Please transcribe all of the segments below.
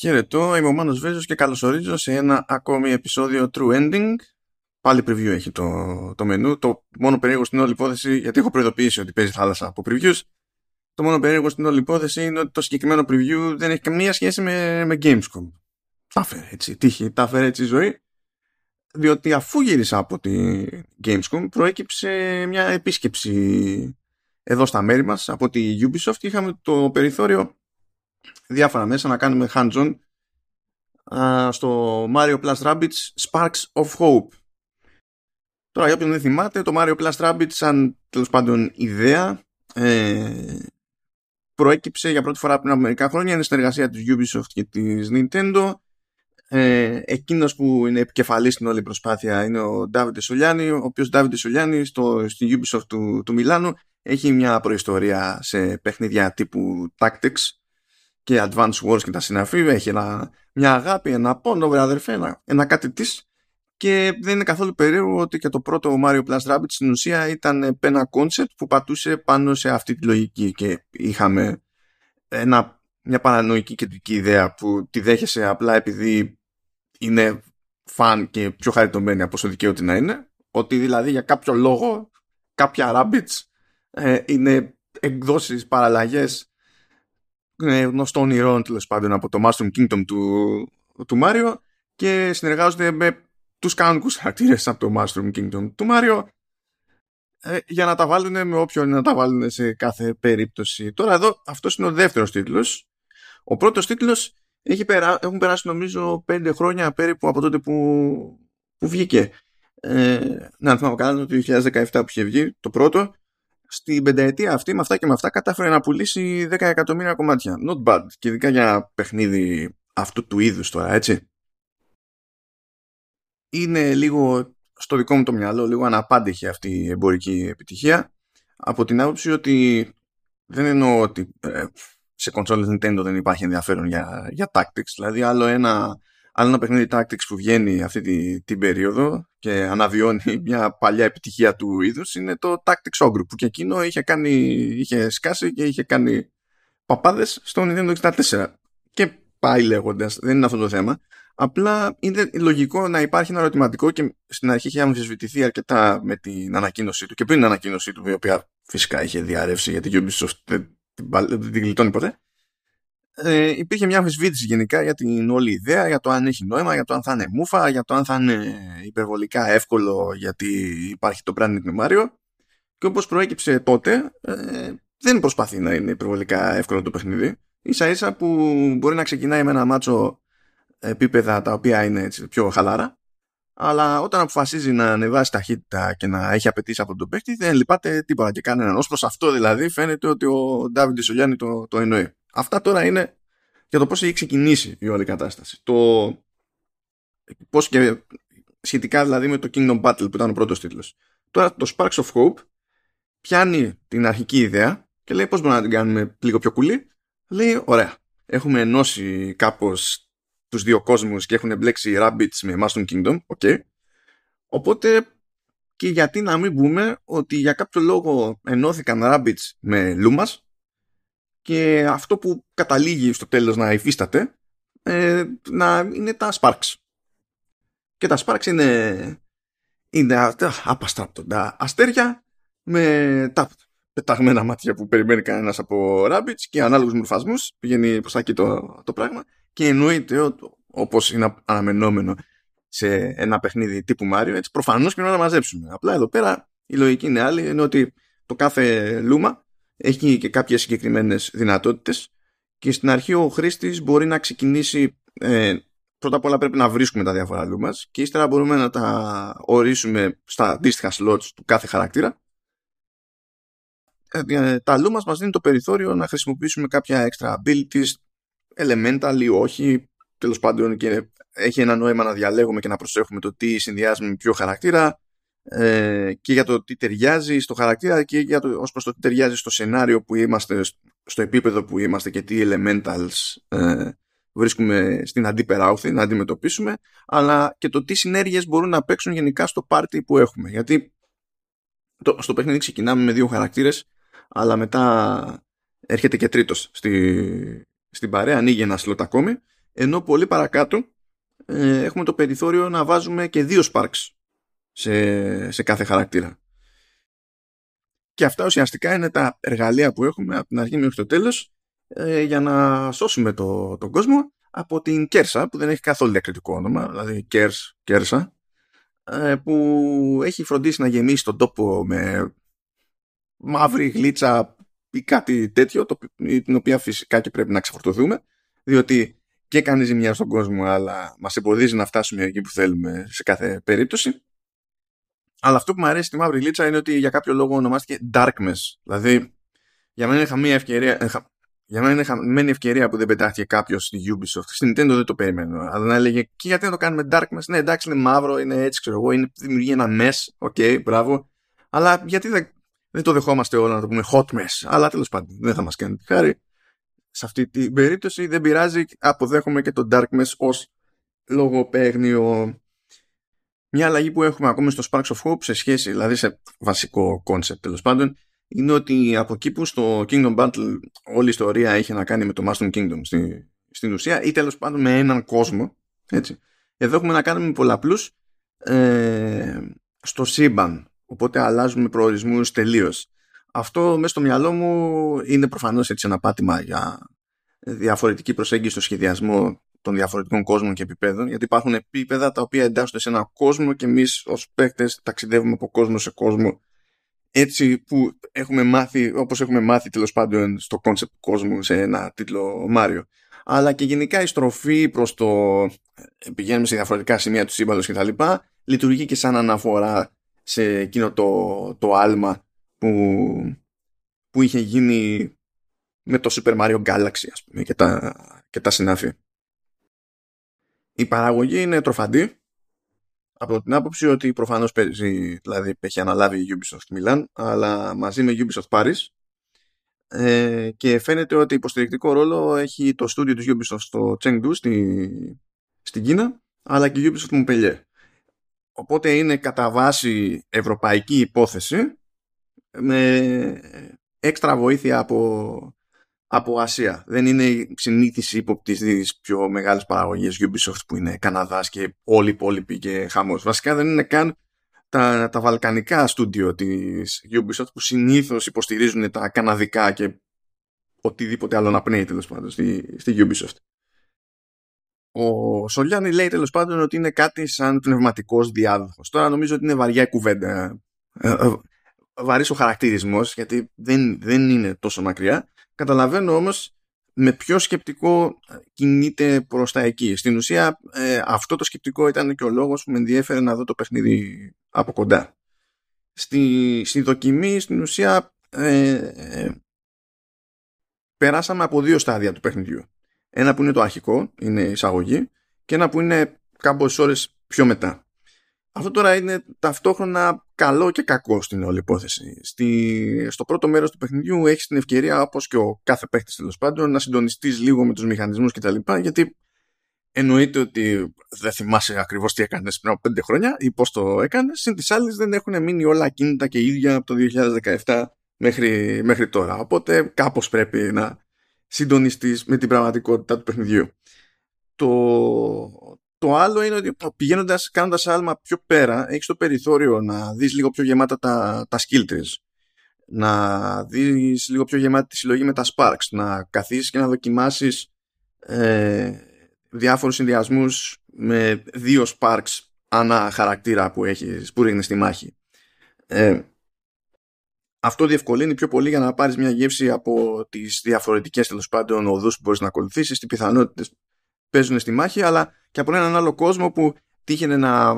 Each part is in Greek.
Χαιρετώ, είμαι ο Μάνος Βέζος και καλωσορίζω σε ένα ακόμη επεισόδιο True Ending. Πάλι preview έχει το, το μενού. Το μόνο περίεργο στην όλη υπόθεση, γιατί έχω προειδοποιήσει ότι παίζει θάλασσα από previews, το μόνο περίεργο στην όλη υπόθεση είναι ότι το συγκεκριμένο preview δεν έχει καμία σχέση με, με Gamescom. Τα φέρε έτσι, τύχη, τα φέρε έτσι η ζωή. Διότι αφού γύρισα από τη Gamescom προέκυψε μια επίσκεψη εδώ στα μέρη μας από τη Ubisoft και είχαμε το περιθώριο διάφορα μέσα να κάνουμε hands-on στο Mario Plus Rabbids Sparks of Hope. Τώρα για όποιον δεν θυμάται, το Mario Plus Rabbids σαν τέλος πάντων ιδέα ε, προέκυψε για πρώτη φορά πριν από μερικά χρόνια, είναι συνεργασία της Ubisoft και της Nintendo. Ε, εκείνος που είναι επικεφαλής στην όλη προσπάθεια είναι ο David Σολιάνη, ο οποίος David Σολιάνη στο, στην Ubisoft του, του Μιλάνου έχει μια προϊστορία σε παιχνίδια τύπου Tactics και Advance Wars και τα συναφή. Έχει ένα, μια αγάπη, ένα πόνο, βρε αδερφέ, ένα, ένα κάτι της. Και δεν είναι καθόλου περίεργο ότι και το πρώτο Mario Plus Rabbit στην ουσία ήταν ένα concept που πατούσε πάνω σε αυτή τη λογική και είχαμε ένα, μια παρανοϊκή κεντρική ιδέα που τη δέχεσαι απλά επειδή είναι φαν και πιο χαριτωμένη από όσο δικαίωτη να είναι ότι δηλαδή για κάποιο λόγο κάποια rabbits ε, είναι εκδόσεις, παραλλαγές ε, γνωστών ηρών τέλος πάντων από το Mushroom Kingdom του, του Mario και συνεργάζονται με τους κανονικούς χαρακτήρες από το Mushroom Kingdom του Mario ε, για να τα βάλουν με όποιον να τα βάλουν σε κάθε περίπτωση. Τώρα εδώ αυτός είναι ο δεύτερος τίτλος. Ο πρώτος τίτλος έχει περά, έχουν περάσει νομίζω πέντε χρόνια περίπου από τότε που, που βγήκε. Ε, να θυμάμαι καλά το 2017 που είχε βγει το πρώτο στην πενταετία αυτή με αυτά και με αυτά κατάφερε να πουλήσει 10 εκατομμύρια κομμάτια. Not bad. Και ειδικά για παιχνίδι αυτού του είδους τώρα, έτσι. Είναι λίγο στο δικό μου το μυαλό, λίγο αναπάντηχη αυτή η εμπορική επιτυχία. Από την άποψη ότι δεν εννοώ ότι ε, σε κονσόλες Nintendo δεν υπάρχει ενδιαφέρον για, για tactics. Δηλαδή άλλο ένα Άλλο ένα παιχνίδι Tactics που βγαίνει αυτή τη, την περίοδο και αναβιώνει μια παλιά επιτυχία του είδους είναι το Tactics Ogre που και εκείνο είχε, κάνει, είχε σκάσει και είχε κάνει παπάδες στο Nintendo 64. Και πάει λέγοντας, δεν είναι αυτό το θέμα. Απλά είναι λογικό να υπάρχει ένα ερωτηματικό και στην αρχή είχε αμφισβητηθεί αρκετά με την ανακοίνωσή του και πριν την ανακοίνωσή του, η οποία φυσικά είχε διαρρεύσει γιατί η Ubisoft δεν την γλιτώνει ποτέ ε, υπήρχε μια αμφισβήτηση γενικά για την όλη ιδέα, για το αν έχει νόημα, για το αν θα είναι μούφα, για το αν θα είναι υπερβολικά εύκολο γιατί υπάρχει το branding του Mario. Και όπως προέκυψε τότε, ε, δεν προσπαθεί να είναι υπερβολικά εύκολο το παιχνίδι. Ίσα ίσα που μπορεί να ξεκινάει με ένα μάτσο επίπεδα τα οποία είναι έτσι, πιο χαλάρα. Αλλά όταν αποφασίζει να ανεβάσει ταχύτητα και να έχει απαιτήσει από τον παίκτη, δεν λυπάται τίποτα και κανέναν. Ω προς αυτό δηλαδή, φαίνεται ότι ο Ντάβιντι Σολιάννη το, το εννοεί. Αυτά τώρα είναι για το πώς έχει ξεκινήσει η όλη κατάσταση. Το πώς και σχετικά δηλαδή με το Kingdom Battle που ήταν ο πρώτος τίτλος. Τώρα το Sparks of Hope πιάνει την αρχική ιδέα και λέει πώς μπορούμε να την κάνουμε λίγο πιο κουλή. Λέει ωραία, έχουμε ενώσει κάπως τους δύο κόσμους και έχουν μπλέξει Rabbits με Mushroom Kingdom, okay. Οπότε και γιατί να μην πούμε ότι για κάποιο λόγο ενώθηκαν Rabbits με Lumas και αυτό που καταλήγει στο τέλος να υφίσταται ε, να είναι τα Sparks. Και τα Sparks είναι, είναι απαστράπτοντα αστέρια με τα πεταγμένα μάτια που περιμένει κανένας από Rabbits και ανάλογους μορφασμούς πηγαίνει προς τα εκεί το, το πράγμα και εννοείται όπως είναι αναμενόμενο σε ένα παιχνίδι τύπου Mario έτσι προφανώς και να μαζέψουμε απλά εδώ πέρα η λογική είναι άλλη είναι ότι το κάθε λούμα έχει και κάποιες συγκεκριμένες δυνατότητες και στην αρχή ο χρήστης μπορεί να ξεκινήσει ε, πρώτα απ' όλα πρέπει να βρίσκουμε τα διάφορα λούμας και ύστερα μπορούμε να τα ορίσουμε στα αντίστοιχα slots του κάθε χαρακτήρα. Ε, ε, τα λούμας μας δίνει το περιθώριο να χρησιμοποιήσουμε κάποια extra abilities elemental ή όχι. Τέλος πάντων και έχει ένα νόημα να διαλέγουμε και να προσέχουμε το τι συνδυάζουμε με ποιο χαρακτήρα ε, και για το τι ταιριάζει στο χαρακτήρα και για το, ως προς το τι ταιριάζει στο σενάριο που είμαστε, στο επίπεδο που είμαστε και τι elementals ε, βρίσκουμε στην αντίπεράουθη να αντιμετωπίσουμε αλλά και το τι συνέργειες μπορούν να παίξουν γενικά στο πάρτι που έχουμε. Γιατί το, στο παιχνίδι ξεκινάμε με δύο χαρακτήρες αλλά μετά έρχεται και τρίτος στη, στην παρέα, ανοίγει ένα σλότ ακόμη ενώ πολύ παρακάτω ε, έχουμε το περιθώριο να βάζουμε και δύο sparks σε, σε κάθε χαρακτήρα. Και αυτά ουσιαστικά είναι τα εργαλεία που έχουμε από την αρχή μέχρι το τέλος ε, για να σώσουμε το, τον κόσμο από την Κέρσα που δεν έχει καθόλου διακριτικό όνομα, δηλαδή Κέρς, Κέρσα, ε, που έχει φροντίσει να γεμίσει τον τόπο με μαύρη γλίτσα ή κάτι τέτοιο, το, την οποία φυσικά και πρέπει να ξεφορτωθούμε, διότι και κάνει ζημιά στον κόσμο, αλλά μας εμποδίζει να φτάσουμε εκεί που θέλουμε σε κάθε περίπτωση. Αλλά αυτό που μου αρέσει στη μαύρη γλίτσα είναι ότι για κάποιο λόγο ονομάστηκε Darkness. Δηλαδή, για μένα είχα μία ευκαιρία, για μένα είναι χαμένη ευκαιρία που δεν πετάχτηκε κάποιος στη Ubisoft. Στην Nintendo δεν το περιμένω. Αλλά να έλεγε και γιατί να το κάνουμε Darkness; Ναι, εντάξει, είναι μαύρο, είναι έτσι, ξέρω εγώ, είναι, δημιουργεί ένα mess. OK, okay, μπράβο. Αλλά γιατί δεν, δεν το δεχόμαστε όλα να το πούμε hot mess. Αλλά τέλος πάντων, δεν θα μας κάνει τη χάρη. Σε αυτή την περίπτωση δεν πειράζει. Αποδέχομαι και το Darkness ως λογοπαίγνιο. Μια αλλαγή που έχουμε ακόμη στο Sparks of Hope σε σχέση, δηλαδή σε βασικό concept τέλος πάντων, είναι ότι από εκεί που στο Kingdom Battle όλη η ιστορία είχε να κάνει με το Mushroom Kingdom στη, στην ουσία ή τέλος πάντων με έναν κόσμο έτσι. εδώ έχουμε να κάνουμε πολλαπλούς ε, στο σύμπαν οπότε αλλάζουμε προορισμούς τελείως αυτό μέσα στο μυαλό μου είναι προφανώς έτσι ένα πάτημα για διαφορετική προσέγγιση στο σχεδιασμό των διαφορετικών κόσμων και επιπέδων γιατί υπάρχουν επίπεδα τα οποία εντάσσονται σε ένα κόσμο και εμείς ως παίκτες ταξιδεύουμε από κόσμο σε κόσμο έτσι που έχουμε μάθει, όπως έχουμε μάθει τέλος πάντων στο concept κόσμου σε ένα τίτλο Μάριο. Αλλά και γενικά η στροφή προς το ε, πηγαίνουμε σε διαφορετικά σημεία του σύμπαντος και τα λοιπά, λειτουργεί και σαν αναφορά σε εκείνο το, το άλμα που, που είχε γίνει με το Super Mario Galaxy ας πούμε, και τα, και τα συνάφη. Η παραγωγή είναι τροφαντή από την άποψη ότι προφανώς παίζει, δηλαδή έχει αναλάβει η Ubisoft Milan, αλλά μαζί με Ubisoft Paris ε, και φαίνεται ότι υποστηρικτικό ρόλο έχει το στούντιο της Ubisoft στο Chengdu στη, στην Κίνα, αλλά και η Ubisoft Montpellier. Οπότε είναι κατά βάση ευρωπαϊκή υπόθεση με έξτρα βοήθεια από από Ασία. Δεν είναι η συνήθιση ύποπτη της πιο μεγάλης παραγωγής Ubisoft που είναι Καναδάς και όλοι οι υπόλοιποι και χαμός. Βασικά δεν είναι καν τα, τα βαλκανικά στούντιο της Ubisoft που συνήθως υποστηρίζουν τα καναδικά και οτιδήποτε άλλο να πνέει τέλος πάντων στη, στη Ubisoft. Ο Σολιάννη λέει τέλος πάντων ότι είναι κάτι σαν πνευματικός διάδοχος. Τώρα νομίζω ότι είναι βαριά η κουβέντα. Ε, ε, Βαρύς ο χαρακτηρισμό, γιατί δεν, δεν είναι τόσο μακριά. Καταλαβαίνω όμως με ποιο σκεπτικό κινείται προς τα εκεί. Στην ουσία ε, αυτό το σκεπτικό ήταν και ο λόγος που με ενδιέφερε να δω το παιχνίδι από κοντά. Στη, στη δοκιμή στην ουσία ε, ε, περάσαμε από δύο στάδια του παιχνιδιού. Ένα που είναι το αρχικό, είναι η εισαγωγή και ένα που είναι κάποιες ώρες πιο μετά. Αυτό τώρα είναι ταυτόχρονα καλό και κακό στην όλη υπόθεση. Στη, στο πρώτο μέρος του παιχνιδιού έχεις την ευκαιρία, όπως και ο κάθε παίχτη τέλος πάντων, να συντονιστείς λίγο με τους μηχανισμούς κτλ. Γιατί εννοείται ότι δεν θυμάσαι ακριβώς τι έκανες πριν από πέντε χρόνια ή πώς το έκανες. Συν της άλλης, δεν έχουν μείνει όλα κίνητα και ίδια από το 2017 μέχρι, μέχρι τώρα. Οπότε κάπως πρέπει να συντονιστείς με την πραγματικότητα του παιχνιδιού. Το, το άλλο είναι ότι πηγαίνοντας, κάνοντας άλμα πιο πέρα, έχεις το περιθώριο να δεις λίγο πιο γεμάτα τα, τα skill trees. Να δεις λίγο πιο γεμάτη τη συλλογή με τα sparks. Να καθίσεις και να δοκιμάσεις ε, διάφορους συνδυασμούς με δύο sparks ανά χαρακτήρα που, έχεις, που ρίχνεις στη μάχη. Ε, αυτό διευκολύνει πιο πολύ για να πάρεις μια γεύση από τις διαφορετικές τέλος πάντων οδούς που μπορείς να ακολουθήσεις, τις πιθανότητες παίζουν στη μάχη, αλλά και από έναν άλλο κόσμο που τύχαινε να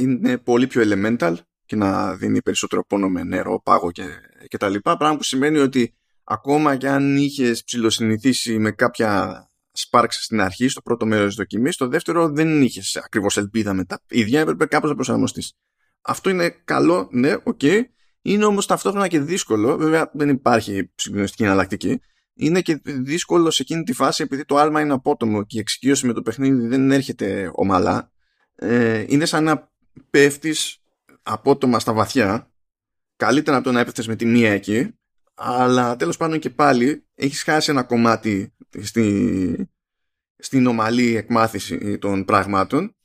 είναι πολύ πιο elemental και να δίνει περισσότερο πόνο με νερό, πάγο και, και τα λοιπά. Πράγμα που σημαίνει ότι ακόμα και αν είχες ψιλοσυνηθίσει με κάποια sparks στην αρχή, στο πρώτο μέρος της δοκιμής, στο δεύτερο δεν είχες ακριβώς ελπίδα με τα ίδια, έπρεπε κάπως να προσαρμοστείς. Αυτό είναι καλό, ναι, OK. Okay. Είναι όμως ταυτόχρονα και δύσκολο. Βέβαια, δεν υπάρχει συγκλονιστική εναλλακτική είναι και δύσκολο σε εκείνη τη φάση επειδή το άλμα είναι απότομο και η εξοικείωση με το παιχνίδι δεν έρχεται ομαλά ε, είναι σαν να πέφτεις απότομα στα βαθιά. Καλύτερα από το να έπεφτες με τη μία εκεί αλλά τέλος πάντων και πάλι έχεις χάσει ένα κομμάτι στη, στην ομαλή εκμάθηση των πραγμάτων.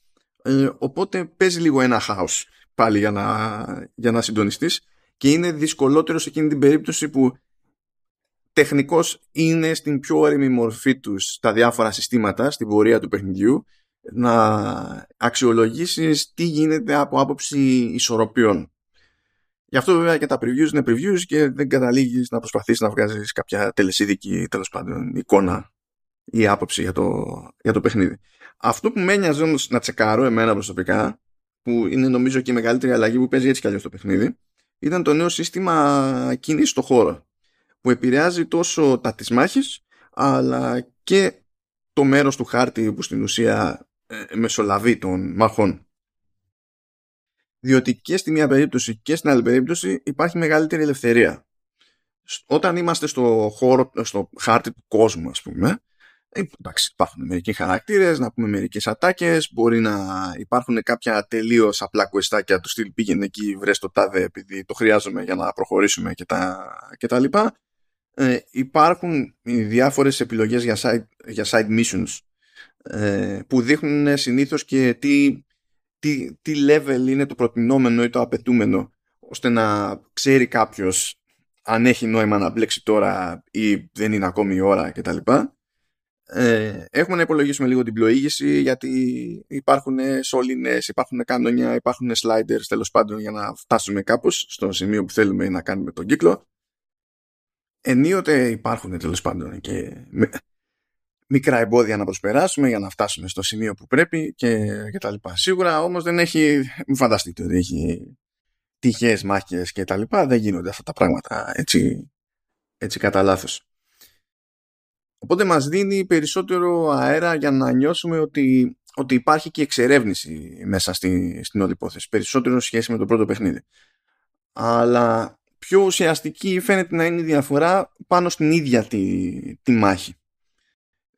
Ε, οπότε παίζει λίγο ένα χάος πάλι για να, για να συντονιστείς και είναι δυσκολότερο σε εκείνη την περίπτωση που τεχνικός είναι στην πιο όρημη μορφή τους τα διάφορα συστήματα στην πορεία του παιχνιδιού να αξιολογήσεις τι γίνεται από άποψη ισορροπιών. Γι' αυτό βέβαια και τα previews είναι previews και δεν καταλήγεις να προσπαθείς να βγάζεις κάποια τελεσίδικη τέλος πάντων εικόνα ή άποψη για το, για το παιχνίδι. Αυτό που με ένοιαζε όμως να τσεκάρω εμένα προσωπικά που είναι νομίζω και η μεγαλύτερη αλλαγή που παίζει έτσι κι αλλιώς το παιχνίδι ήταν το νέο σύστημα κίνηση στο χώρο που επηρεάζει τόσο τα της μάχης αλλά και το μέρος του χάρτη που στην ουσία ε, μεσολαβεί των μαχών. Διότι και στη μία περίπτωση και στην άλλη περίπτωση υπάρχει μεγαλύτερη ελευθερία. Όταν είμαστε στο χώρο, στο χάρτη του κόσμου ας πούμε, ε, εντάξει, υπάρχουν μερικοί χαρακτήρες, να πούμε μερικές ατάκες, μπορεί να υπάρχουν κάποια τελείως απλά κουεστάκια του στυλ πήγαινε εκεί, βρες το τάδε επειδή το χρειάζομαι για να προχωρήσουμε και τα, και τα λοιπά. Ε, υπάρχουν διάφορες επιλογές για side, για side missions ε, που δείχνουν συνήθως και τι, τι, τι level είναι το προτινόμενο ή το απαιτούμενο ώστε να ξέρει κάποιος αν έχει νόημα να μπλέξει τώρα ή δεν είναι ακόμη η ώρα κτλ. Ε, έχουμε να υπολογίσουμε λίγο την πλοήγηση γιατί υπάρχουν σωλήνες, υπάρχουν κανόνια, υπάρχουν sliders τέλος πάντων για να φτάσουμε κάπως στο σημείο που θέλουμε να κάνουμε τον κύκλο. Ενίοτε υπάρχουν τέλος πάντων και μικρά εμπόδια να προσπεράσουμε για να φτάσουμε στο σημείο που πρέπει και, και τα λοιπά. Σίγουρα όμως δεν έχει, μην φανταστείτε ότι έχει τυχές μάχες και τα λοιπά, δεν γίνονται αυτά τα πράγματα έτσι, έτσι κατά λάθος. Οπότε μας δίνει περισσότερο αέρα για να νιώσουμε ότι, ότι υπάρχει και εξερεύνηση μέσα στη, στην όλη υπόθεση. Περισσότερο σχέση με το πρώτο παιχνίδι. Αλλά πιο ουσιαστική φαίνεται να είναι η διαφορά πάνω στην ίδια τη, τη μάχη.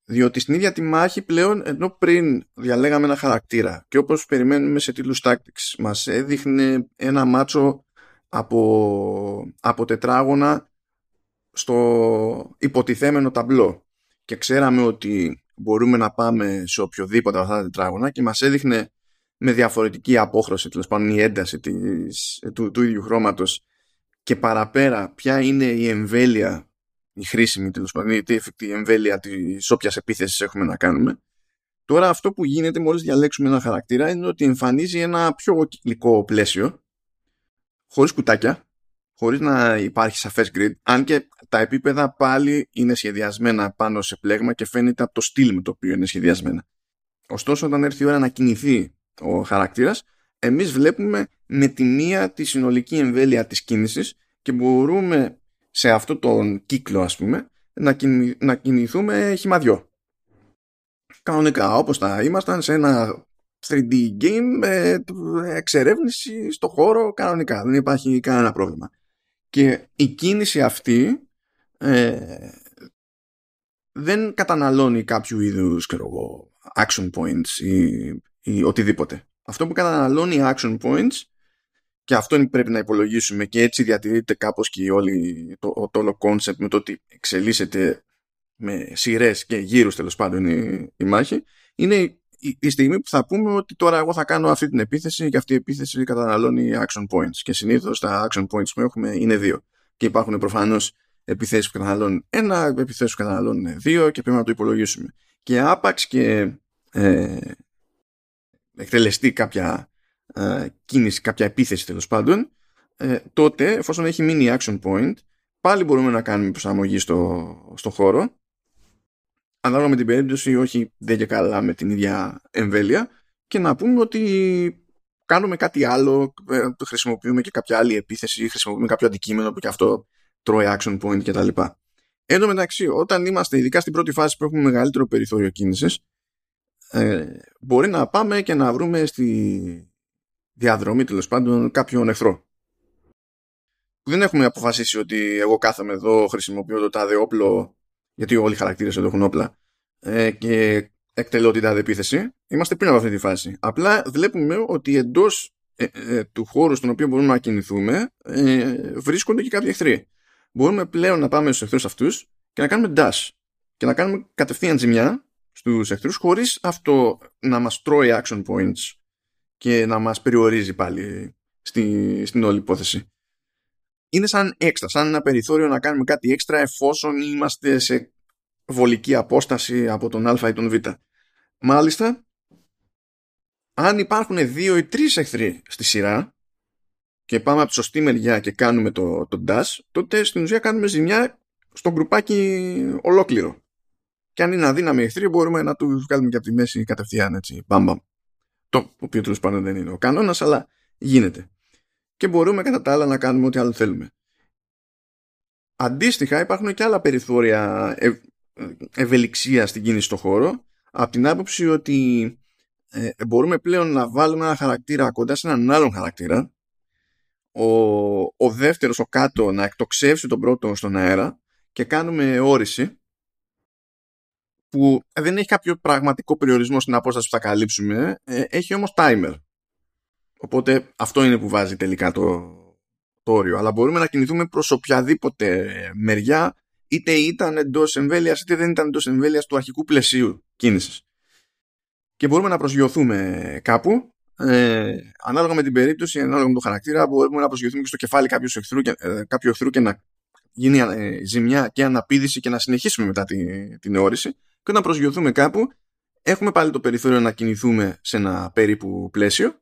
Διότι στην ίδια τη μάχη πλέον, ενώ πριν διαλέγαμε ένα χαρακτήρα και όπως περιμένουμε σε τίτλους tactics, μας έδειχνε ένα μάτσο από, από τετράγωνα στο υποτιθέμενο ταμπλό και ξέραμε ότι μπορούμε να πάμε σε οποιοδήποτε από αυτά τα τετράγωνα και μας έδειχνε με διαφορετική απόχρωση, τέλος πάντων η ένταση της, του, του ίδιου χρώματος και παραπέρα ποια είναι η εμβέλεια η χρήσιμη τέλος πάντων, η η εμβέλεια της όποιας επίθεσης έχουμε να κάνουμε. Τώρα αυτό που γίνεται μόλις διαλέξουμε ένα χαρακτήρα είναι ότι εμφανίζει ένα πιο κυκλικό πλαίσιο χωρίς κουτάκια χωρίς να υπάρχει σαφές grid αν και τα επίπεδα πάλι είναι σχεδιασμένα πάνω σε πλέγμα και φαίνεται από το στυλ με το οποίο είναι σχεδιασμένα. Ωστόσο όταν έρθει η ώρα να κινηθεί ο χαρακτήρας εμείς βλέπουμε με τη μία τη συνολική εμβέλεια της κίνησης και μπορούμε σε αυτό τον κύκλο ας πούμε να, να κινηθούμε χυμαδιό. Κανονικά όπως θα ήμασταν σε ένα 3D game με εξερεύνηση στο χώρο κανονικά. Δεν υπάρχει κανένα πρόβλημα. Και η κίνηση αυτή ε, δεν καταναλώνει κάποιο είδους action points ή, ή οτιδήποτε. Αυτό που καταναλώνει action points και αυτό πρέπει να υπολογίσουμε και έτσι διατηρείται κάπως και όλη το, το όλο concept με το ότι εξελίσσεται με σειρές και γύρους τέλος πάντων η, η μάχη είναι η, η, στιγμή που θα πούμε ότι τώρα εγώ θα κάνω αυτή την επίθεση και αυτή η επίθεση καταναλώνει action points. Και συνήθως τα action points που έχουμε είναι δύο. Και υπάρχουν προφανώς επιθέσεις που καταναλώνουν ένα, επιθέσεις που καταναλώνουν δύο και πρέπει να το υπολογίσουμε. Και άπαξ και ε, εκτελεστεί κάποια ε, κίνηση, κάποια επίθεση τέλος πάντων, ε, τότε εφόσον έχει μείνει action point, πάλι μπορούμε να κάνουμε προσαρμογή στο, στο χώρο. Ανάλογα με την περίπτωση, όχι δεν και καλά με την ίδια εμβέλεια και να πούμε ότι κάνουμε κάτι άλλο, ε, χρησιμοποιούμε και κάποια άλλη επίθεση, χρησιμοποιούμε κάποιο αντικείμενο που και αυτό τρώει action point κτλ. Εν τω μεταξύ, όταν είμαστε ειδικά στην πρώτη φάση που έχουμε μεγαλύτερο περιθώριο κίνησης, ε, μπορεί να πάμε και να βρούμε στη, διαδρομή τέλος πάντων κάποιον εχθρό. Δεν έχουμε αποφασίσει ότι εγώ κάθομαι εδώ, χρησιμοποιώ το τάδε όπλο, γιατί όλοι οι χαρακτήρες εδώ έχουν όπλα, ε, και εκτελώ την τάδε επίθεση. Είμαστε πριν από αυτή τη φάση. Απλά βλέπουμε ότι εντός ε, ε, του χώρου στον οποίο μπορούμε να κινηθούμε ε, βρίσκονται και κάποιοι εχθροί. Μπορούμε πλέον να πάμε στους εχθρούς αυτούς και να κάνουμε dash και να κάνουμε κατευθείαν ζημιά στους εχθρούς χωρίς αυτό να μας τρώει action points και να μας περιορίζει πάλι στη, στην όλη υπόθεση. Είναι σαν έξτρα, σαν ένα περιθώριο να κάνουμε κάτι έξτρα εφόσον είμαστε σε βολική απόσταση από τον α ή τον β. Μάλιστα, αν υπάρχουν δύο ή τρεις εχθροί στη σειρά και πάμε από τη σωστή μεριά και κάνουμε το, το dash, τότε στην ουσία κάνουμε ζημιά στο γκρουπάκι ολόκληρο. Και αν είναι αδύναμοι εχθροί, μπορούμε να του βγάλουμε και από τη μέση κατευθείαν έτσι. Μπαμ, Το οποίο τέλος πάντων δεν είναι ο κανόνας, αλλά γίνεται. Και μπορούμε κατά τα άλλα να κάνουμε ό,τι άλλο θέλουμε. Αντίστοιχα, υπάρχουν και άλλα περιθώρια ευ... ευελιξίας στην κίνηση στο χώρο, από την άποψη ότι ε, μπορούμε πλέον να βάλουμε ένα χαρακτήρα κοντά σε έναν άλλον χαρακτήρα, ο, ο δεύτερος ο κάτω να εκτοξεύσει τον πρώτο στον αέρα και κάνουμε όριση που δεν έχει κάποιο πραγματικό περιορισμό στην απόσταση που θα καλύψουμε, ε, έχει όμως timer. Οπότε αυτό είναι που βάζει τελικά το, το όριο. Αλλά μπορούμε να κινηθούμε προς οποιαδήποτε μεριά, είτε ήταν εντός εμβέλειας είτε δεν ήταν εντός εμβέλειας του αρχικού πλαισίου κίνησης. Και μπορούμε να προσγειωθούμε κάπου, ε, ανάλογα με την περίπτωση, ανάλογα με το χαρακτήρα, μπορούμε να προσγειωθούμε και στο κεφάλι κάποιου εχθρού, και, ε, κάποιου εχθρού και να γίνει ε, ζημιά και αναπήδηση και να συνεχίσουμε μετά την, την αιώρηση και όταν προσγειωθούμε κάπου έχουμε πάλι το περιθώριο να κινηθούμε σε ένα περίπου πλαίσιο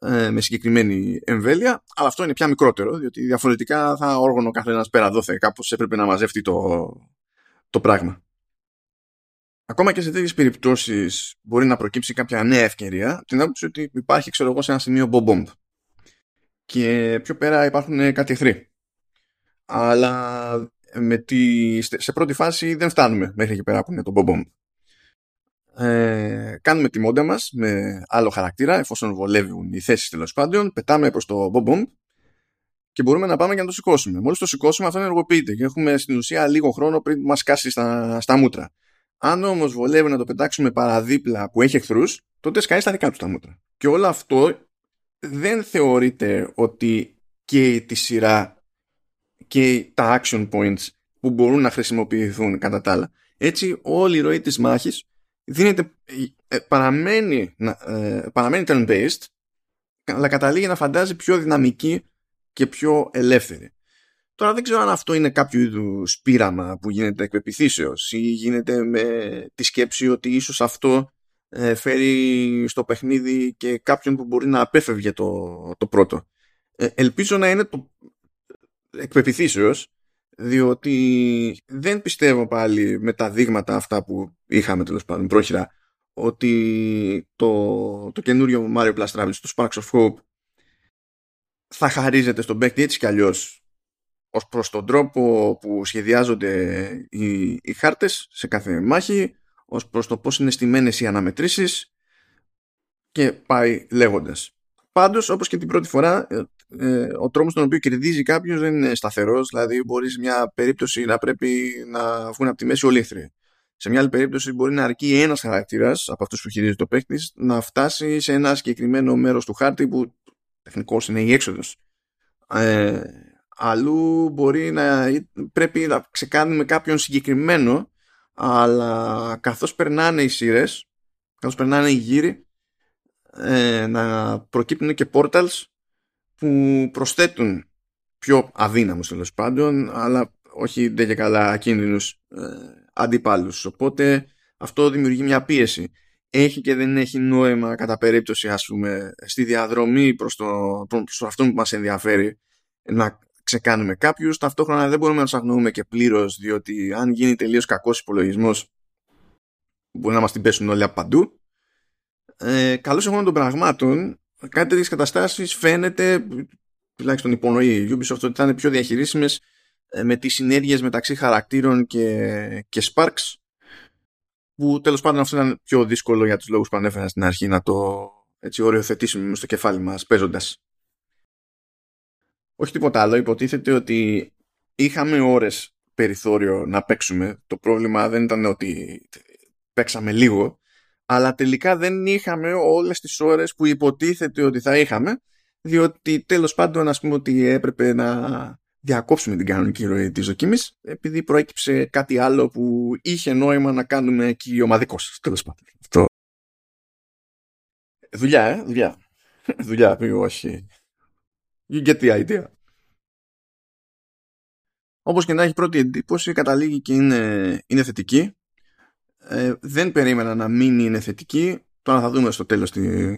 ε, με συγκεκριμένη εμβέλεια αλλά αυτό είναι πια μικρότερο διότι διαφορετικά θα όργωνο καθένας πέρα δόθε κάπως έπρεπε να μαζεύει το, το πράγμα. Ακόμα και σε τέτοιες περιπτώσεις μπορεί να προκύψει κάποια νέα ευκαιρία την άποψη ότι υπάρχει ξέρω εγώ σε ένα σημείο bomb και πιο πέρα υπάρχουν κάτι εχθροί αλλά με τη, σε πρώτη φάση δεν φτάνουμε μέχρι εκεί πέρα που είναι το Bob Ε, κάνουμε τη μόντα μας με άλλο χαρακτήρα εφόσον βολεύουν οι θέσεις τέλος πάντων πετάμε προς το Bob και μπορούμε να πάμε για να το σηκώσουμε. Μόλις το σηκώσουμε αυτό ενεργοποιείται και έχουμε στην ουσία λίγο χρόνο πριν μας κάσει στα, στα μούτρα. Αν όμως βολεύει να το πετάξουμε παραδίπλα που έχει εχθρούς τότε σκάει στα δικά του τα μούτρα. Και όλο αυτό δεν θεωρείται ότι και τη σειρά και τα action points που μπορούν να χρησιμοποιηθούν κατά τα άλλα. Έτσι όλη η ροή της μάχης δίνεται, ε, παραμένει, ε, παραμένει turn-based αλλά καταλήγει να φαντάζει πιο δυναμική και πιο ελεύθερη. Τώρα δεν ξέρω αν αυτό είναι κάποιο είδου πείραμα που γίνεται εκ ή γίνεται με τη σκέψη ότι ίσως αυτό ε, φέρει στο παιχνίδι και κάποιον που μπορεί να απέφευγε το, το πρώτο. Ε, ελπίζω να είναι το εκπεπιθήσεως διότι δεν πιστεύω πάλι με τα δείγματα αυτά που είχαμε τέλος πάντων πρόχειρα ότι το, το καινούριο Mario Plus Travel το Sparks of Hope θα χαρίζεται στον παίκτη έτσι κι αλλιώς ως προς τον τρόπο που σχεδιάζονται οι, οι χάρτες σε κάθε μάχη ως προς το πώς είναι στημένες οι αναμετρήσεις και πάει λέγοντας. Πάντως όπως και την πρώτη φορά ε, ο τρόμος τον οποίο κερδίζει κάποιος δεν είναι σταθερός, δηλαδή μπορείς σε μια περίπτωση να πρέπει να βγουν από τη μέση όλοι Σε μια άλλη περίπτωση μπορεί να αρκεί ένας χαρακτήρας από αυτούς που χειρίζεται το παίκτης να φτάσει σε ένα συγκεκριμένο μέρος του χάρτη που τεχνικώ είναι η έξοδος. Ε, αλλού μπορεί να πρέπει να ξεκάνουμε κάποιον συγκεκριμένο αλλά καθώς περνάνε οι σειρέ, καθώς περνάνε οι γύροι ε, να προκύπτουν και portals που προσθέτουν πιο αδύναμους τέλος πάντων αλλά όχι δεν και καλά ακίνδυνους ε, αντιπάλους. Οπότε αυτό δημιουργεί μια πίεση. Έχει και δεν έχει νόημα κατά περίπτωση ας πούμε στη διαδρομή προς, το, προς αυτό που μας ενδιαφέρει να ξεκάνουμε κάποιους. Ταυτόχρονα δεν μπορούμε να τους αγνοούμε και πλήρως διότι αν γίνει τελείως κακός υπολογισμός μπορεί να μας την πέσουν όλοι από παντού. Ε, καλώς εγώ των πραγμάτων κάτι τέτοιες καταστάσεις φαίνεται, τουλάχιστον υπονοεί η Ubisoft, ότι θα είναι πιο διαχειρίσιμες ε, με τις συνέργειες μεταξύ χαρακτήρων και, και Sparks που τέλος πάντων αυτό ήταν πιο δύσκολο για τους λόγους που ανέφερα στην αρχή να το έτσι οριοθετήσουμε στο κεφάλι μας παίζοντας. Όχι τίποτα άλλο, υποτίθεται ότι είχαμε ώρες περιθώριο να παίξουμε. Το πρόβλημα δεν ήταν ότι παίξαμε λίγο, αλλά τελικά δεν είχαμε όλες τις ώρες που υποτίθεται ότι θα είχαμε διότι τέλος πάντων ας πούμε ότι έπρεπε να διακόψουμε την κανονική ροή της δοκίμης επειδή προέκυψε κάτι άλλο που είχε νόημα να κάνουμε εκεί ομαδικός τέλος πάντων. Αυτό. Δουλειά, ε, δουλειά. δουλειά, όχι. You get the idea. Όπως και να έχει πρώτη εντύπωση καταλήγει και είναι, είναι θετική. Ε, δεν περίμενα να μην είναι θετική. Τώρα θα δούμε στο τέλος τι,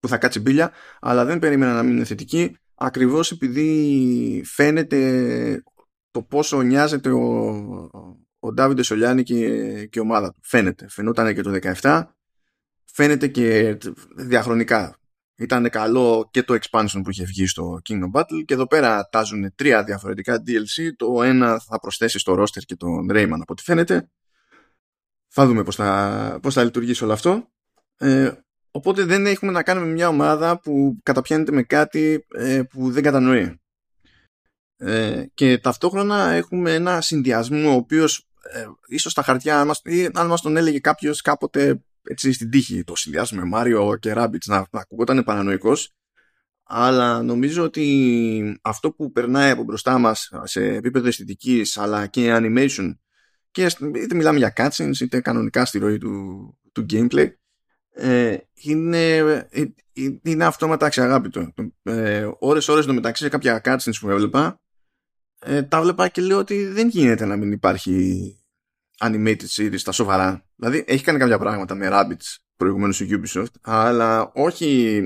που θα κάτσει μπίλια. Αλλά δεν περίμενα να μην είναι θετική ακριβώς επειδή φαίνεται το πόσο νοιάζεται ο, ο Ντάβιντε Σολιάνη και, και η ομάδα του. Φαίνεται. Φαινόταν και το 17. Φαίνεται και διαχρονικά. Ήταν καλό και το expansion που είχε βγει στο Kingdom Battle και εδώ πέρα τάζουν τρία διαφορετικά DLC. Το ένα θα προσθέσει στο roster και τον Rayman από ό,τι φαίνεται. Θα δούμε πώς θα, πώς θα λειτουργήσει όλο αυτό. Ε, οπότε δεν έχουμε να κάνουμε μια ομάδα που καταπιάνεται με κάτι ε, που δεν κατανοεί. Ε, και ταυτόχρονα έχουμε ένα συνδυασμό ο οποίος ε, ίσως στα χαρτιά μας, ή αν μας τον έλεγε κάποιος κάποτε έτσι στην τύχη το συνδυάσουμε Μάριο και Rabbids να, να ακούγονταν παρανοϊκός αλλά νομίζω ότι αυτό που περνάει από μπροστά μας σε επίπεδο αισθητικής αλλά και animation και είτε μιλάμε για cutscenes είτε κανονικά στη ροή του, του gameplay ε, είναι, ε, είναι αυτόματα αξιαγάπητο. Ε, ώρες ώρες το μεταξύ σε κάποια cutscenes που έβλεπα ε, τα βλέπα και λέω ότι δεν γίνεται να μην υπάρχει animated series στα σοβαρά. Δηλαδή έχει κάνει κάποια πράγματα με Rabbids προηγουμένως στο Ubisoft αλλά όχι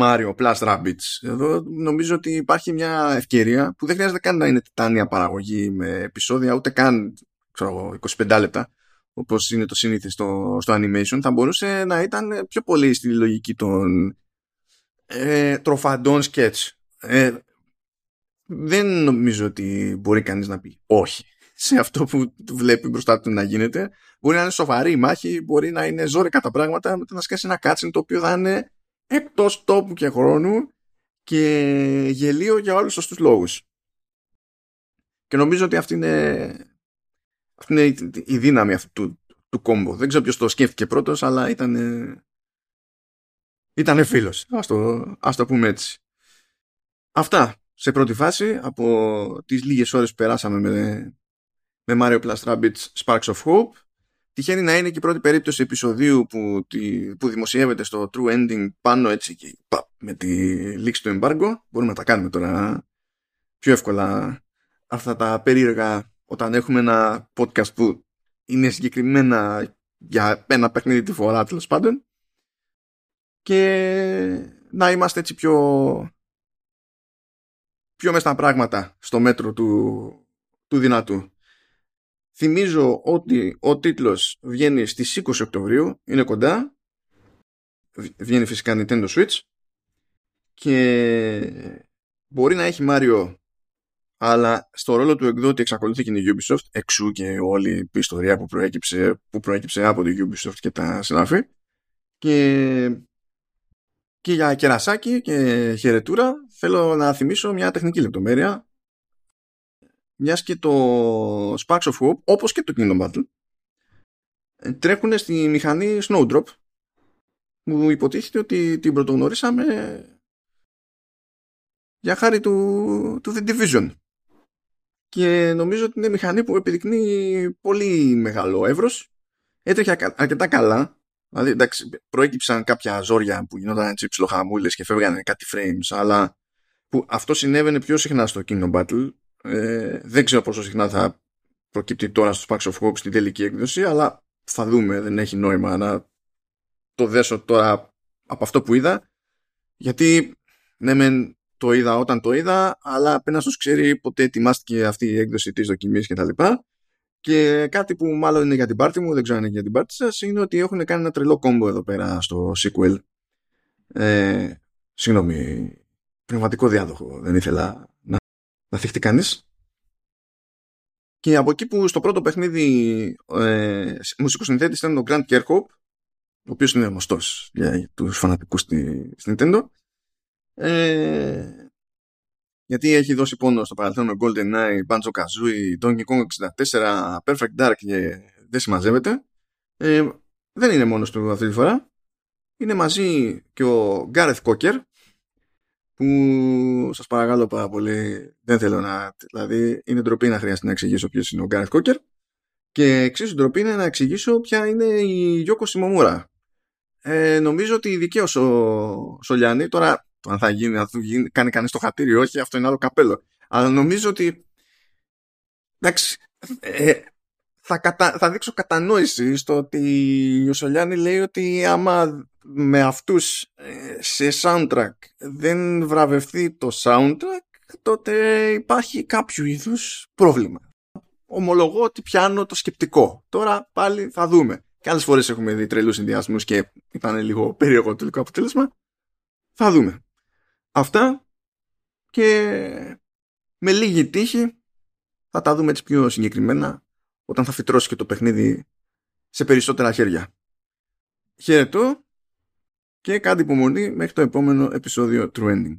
Mario plus Rabbids. Εδώ νομίζω ότι υπάρχει μια ευκαιρία που δεν χρειάζεται καν να είναι τιτάνια παραγωγή με επεισόδια ούτε καν ξέρω, 25 λεπτά όπως είναι το σύνηθε στο, στο animation θα μπορούσε να ήταν πιο πολύ στη λογική των ε, τροφαντών sketch. Ε, δεν νομίζω ότι μπορεί κανείς να πει όχι σε αυτό που βλέπει μπροστά του να γίνεται. Μπορεί να είναι σοβαρή η μάχη, μπορεί να είναι ζώρικα τα πράγματα, μετά να σκάσει ένα κάτσιν το οποίο θα είναι εκτός τόπου και χρόνου και γελίο για όλους τους λόγους. Και νομίζω ότι αυτή είναι, αυτή είναι η δύναμη αυτού του, του κόμπο. Δεν ξέρω ποιος το σκέφτηκε πρώτος, αλλά ήταν, ήτανε φίλος. Ας το, ας το πούμε έτσι. Αυτά σε πρώτη φάση από τις λίγες ώρες που περάσαμε με, με Mario Plus Rabbids Sparks of Hope. Τυχαίνει να είναι και η πρώτη περίπτωση επεισοδίου που, που δημοσιεύεται στο True Ending πάνω έτσι και με τη λήξη του embargo. Μπορούμε να τα κάνουμε τώρα πιο εύκολα αυτά τα περίεργα όταν έχουμε ένα podcast που είναι συγκεκριμένα για ένα παιχνίδι τη φορά τέλος πάντων και να είμαστε έτσι πιο πιο μέσα στα πράγματα στο μέτρο του, του δυνατού. Θυμίζω ότι ο τίτλος βγαίνει στις 20 Οκτωβρίου, είναι κοντά, βγαίνει φυσικά Nintendo Switch και μπορεί να έχει Mario αλλά στο ρόλο του εκδότη εξακολουθεί και είναι η Ubisoft εξού και όλη η ιστορία που προέκυψε, που προέκυψε από τη Ubisoft και τα συνάφη. Και, και για κερασάκι και χαιρετούρα θέλω να θυμίσω μια τεχνική λεπτομέρεια. Μιας και το Sparks of Hope όπως και το Kingdom Battle τρέχουν στη μηχανή Snowdrop που υποτίθεται ότι την πρωτογνωρίσαμε για χάρη του, του The Division και νομίζω ότι είναι μηχανή που επιδεικνύει πολύ μεγάλο εύρος. Έτρεχε αρκετά καλά. Δηλαδή εντάξει προέκυψαν κάποια ζόρια που γινόταν έτσι ψιλοχαμούλες και φεύγανε κάτι frames αλλά που αυτό συνέβαινε πιο συχνά στο Kingdom Battle. Ε, δεν ξέρω πόσο συχνά θα προκύπτει τώρα στο Sparks of Hope στην τελική έκδοση αλλά θα δούμε δεν έχει νόημα να το δέσω τώρα από αυτό που είδα. Γιατί ναι μεν το είδα όταν το είδα, αλλά απέναντι στους ξέρει ποτέ ετοιμάστηκε αυτή η έκδοση της δοκιμής κτλ. Και, και κάτι που μάλλον είναι για την πάρτι μου, δεν ξέρω αν είναι για την πάρτι σας, είναι ότι έχουν κάνει ένα τρελό κόμπο εδώ πέρα στο sequel. Ε, συγγνώμη, πνευματικό διάδοχο, δεν ήθελα να, να θυχτεί κανείς. Και από εκεί που στο πρώτο παιχνίδι ε, μουσικοσυνθέτης ήταν ο Grant Kirkhope, ο οποίος είναι γνωστός για τους φανατικούς στη, στη Nintendo, ε, γιατί έχει δώσει πόνο στο παρελθόν με GoldenEye, Banjo Kazooie, Donkey Kong 64, Perfect Dark και δεν συμμαζεύεται. Ε, δεν είναι μόνος του αυτή τη φορά. Είναι μαζί και ο Gareth Cocker, που σας παρακαλώ πάρα πολύ δεν θέλω να δηλαδή είναι ντροπή να χρειαστεί να εξηγήσω ποιος είναι ο Γκάρεθ Κόκερ και εξίσου ντροπή είναι να εξηγήσω ποια είναι η Γιώκο Σιμομούρα ε, νομίζω ότι δικαίως ο Σολιάνη τώρα το αν θα γίνει, αν θα γίνει, κάνει κανείς το χατήρι όχι αυτό είναι άλλο καπέλο αλλά νομίζω ότι εντάξει ε, θα, κατα... θα δείξω κατανόηση στο ότι ο Σολιάνη λέει ότι άμα με αυτούς ε, σε soundtrack δεν βραβευτεί το soundtrack τότε υπάρχει κάποιο είδους πρόβλημα. Ομολογώ ότι πιάνω το σκεπτικό. Τώρα πάλι θα δούμε. Και άλλες φορές έχουμε δει τρελούς συνδυασμούς και ήταν λίγο περίεργο το τελικό αποτέλεσμα. Θα δούμε. Αυτά και με λίγη τύχη θα τα δούμε έτσι πιο συγκεκριμένα όταν θα φυτρώσει και το παιχνίδι σε περισσότερα χέρια. Χαίρετο και κάντε υπομονή μέχρι το επόμενο επεισόδιο True Ending.